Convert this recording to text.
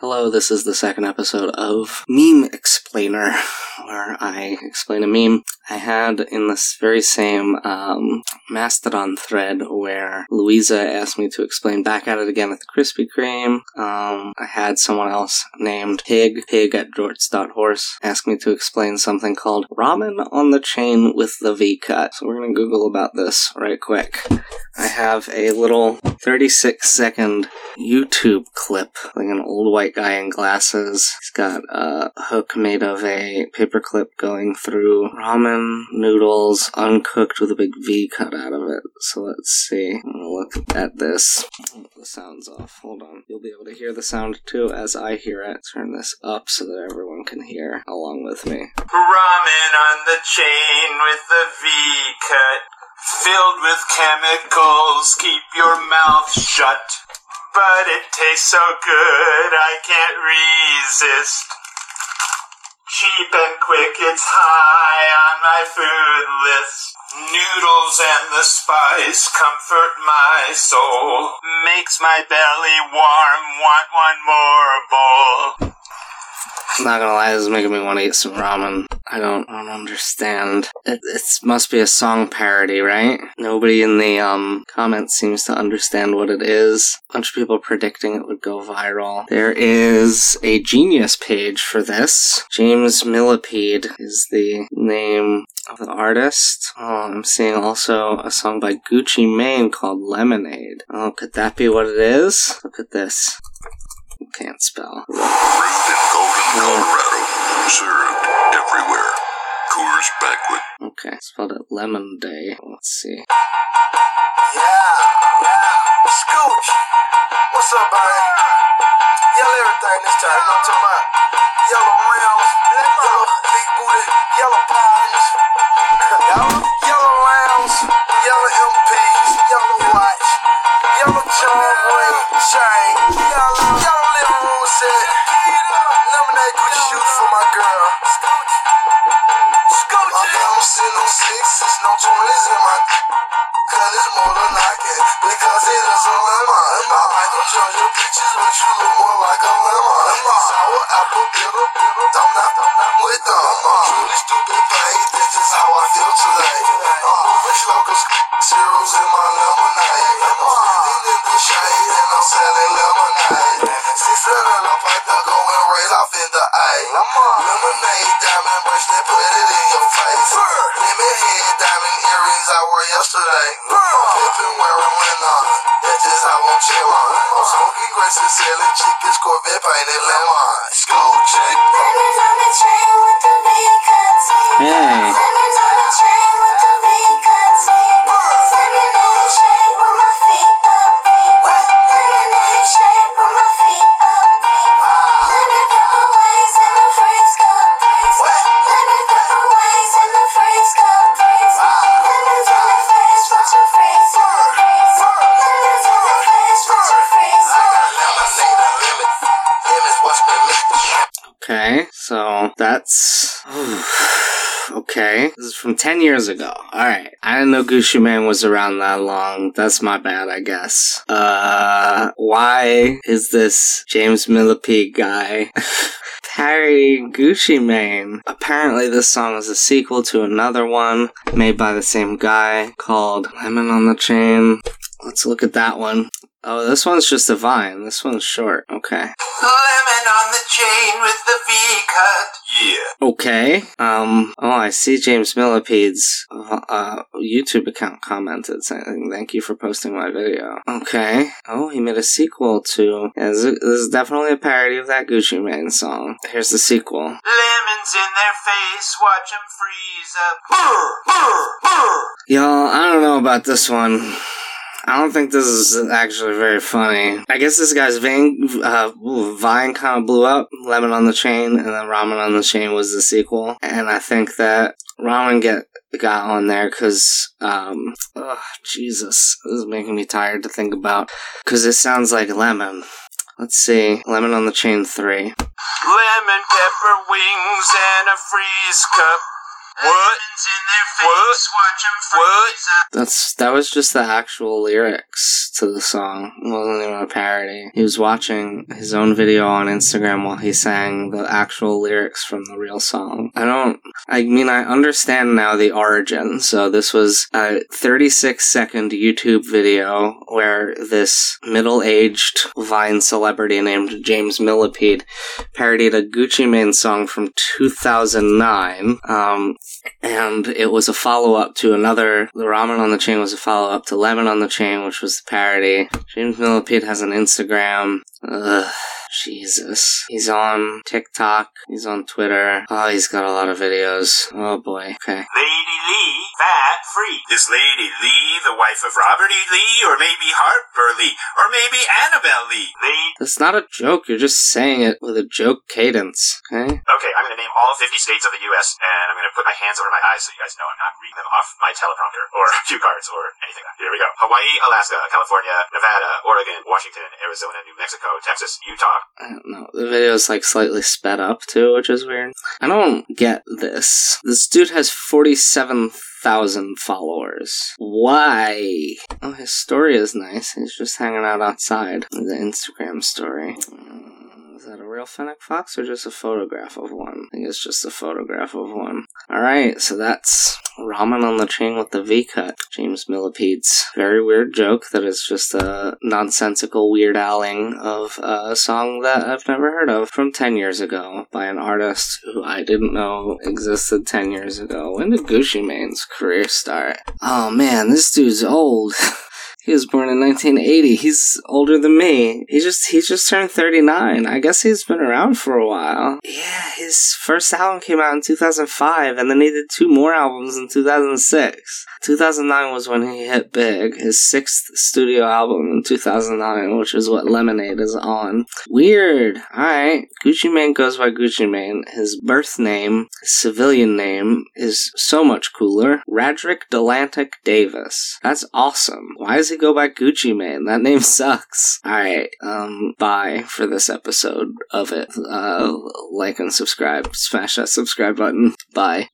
Hello, this is the second episode of Meme Explainer, where I explain a meme. I had in this very same um, Mastodon thread where Louisa asked me to explain back at it again with the Krispy Kreme. Um, I had someone else named Pig, pig at jorts.horse, ask me to explain something called ramen on the chain with the V cut. So we're going to Google about this right quick. I have a little 36 second YouTube clip, like an old white guy in glasses. He's got a hook made of a paperclip going through ramen noodles, uncooked with a big V cut out of it. So let's see. I'm gonna look at this. The sound's off. Hold on. You'll be able to hear the sound too as I hear it. Turn this up so that everyone can hear along with me. Ramen on the chain with the V cut. Filled with chemicals, keep your mouth shut. But it tastes so good, I can't resist. Cheap and quick, it's high on my food list. Noodles and the spice comfort my soul. Makes my belly warm, want one more bowl. Not gonna lie, this is making me want to eat some ramen. I don't, I don't understand. It, it must be a song parody, right? Nobody in the um comments seems to understand what it is. A bunch of people predicting it would go viral. There is a genius page for this. James Millipede is the name of the artist. Oh, I'm seeing also a song by Gucci Mane called Lemonade. Oh, could that be what it is? Look at this. Can't spell. Brewed in Golden, Colorado. Served everywhere. Coors Banquet. Okay, spelled it Lemon Day. Let's see. Yeah, yeah. Scooch. What's up, man? Yellow everything this time, you know what I'm talking about? More than I can Because it is a lemon I like them Georgia peaches But you look more like a yesterday. I'm pimping wearing linen That's just how I'm chillin' I'm smoking grapes and selling chickens Corvette painted lemon School chick Lemons on the train with the V cuts. Hey. From 10 years ago. Alright. I didn't know Gucci Mane was around that long. That's my bad, I guess. Uh, why is this James Millipede guy parodying Gucci Mane? Apparently, this song is a sequel to another one made by the same guy called Lemon on the Chain. Let's look at that one. Oh, this one's just a vine. This one's short. Okay. Lemon on the chain with the V cut. Yeah. Okay. Um. Oh, I see James Millipede's uh, YouTube account commented saying, "Thank you for posting my video." Okay. Oh, he made a sequel to. Yeah, this, is, this is definitely a parody of that Gucci Mane song. Here's the sequel. Lemons in their face, Watch them freeze up. Brr, brr, brr. Y'all, I don't know about this one. I don't think this is actually very funny. I guess this guy's vein, uh, Vine kind of blew up. Lemon on the Chain, and then Ramen on the Chain was the sequel. And I think that Ramen get got on there because, um, ugh, Jesus, this is making me tired to think about. Because it sounds like lemon. Let's see, Lemon on the Chain three. Lemon pepper wings and a freeze cup. What? What? What? That's that was just the actual lyrics to the song. It wasn't even a parody. He was watching his own video on Instagram while he sang the actual lyrics from the real song. I don't I mean I understand now the origin. So this was a 36 second YouTube video where this middle-aged Vine celebrity named James Millipede parodied a Gucci Mane song from 2009. Um, and it was a follow up to another. The Ramen on the Chain was a follow up to Lemon on the Chain, which was the parody. James Millipede has an Instagram. Ugh. Jesus. He's on TikTok. He's on Twitter. Oh, he's got a lot of videos. Oh boy. Okay. Lady Lee, fat free. Is Lady Lee the wife of Robert E. Lee, or maybe Harper Lee, or maybe Annabel Lee? Lee. That's not a joke. You're just saying it with a joke cadence. Okay? Okay, I'm gonna name all 50 states of the U.S. and I'm gonna put my hands over my eyes so you guys know I'm not reading them off my teleprompter or cue cards or anything. Here we go. Hawaii, Alaska, California, Nevada, Oregon, Washington, Arizona, New Mexico, Texas, Utah. I don't know. The video's like slightly sped up too, which is weird. I don't get this. This dude has 47,000 followers. Why? Oh, his story is nice. He's just hanging out outside. The Instagram story. Mm, Is that a real Fennec Fox or just a photograph of one? I think it's just a photograph of one. Alright, so that's Ramen on the Chain with the V cut. James Millipede's very weird joke that is just a nonsensical weird owling of a song that I've never heard of from 10 years ago by an artist who I didn't know existed 10 years ago. When did Gucci Mane's career start? Oh man, this dude's old. He was born in 1980. He's older than me. He just he just turned 39. I guess he's been around for a while. Yeah, his first album came out in 2005 and then he did two more albums in 2006. 2009 was when he hit big. His sixth studio album in 2009, which is what Lemonade is on. Weird. Alright. Gucci Mane goes by Gucci Mane. His birth name, his civilian name, is so much cooler. Radric Delantic Davis. That's awesome. Why does he go by Gucci Mane? That name sucks. Alright. Um, bye for this episode of it. Uh, like and subscribe. Smash that subscribe button. Bye.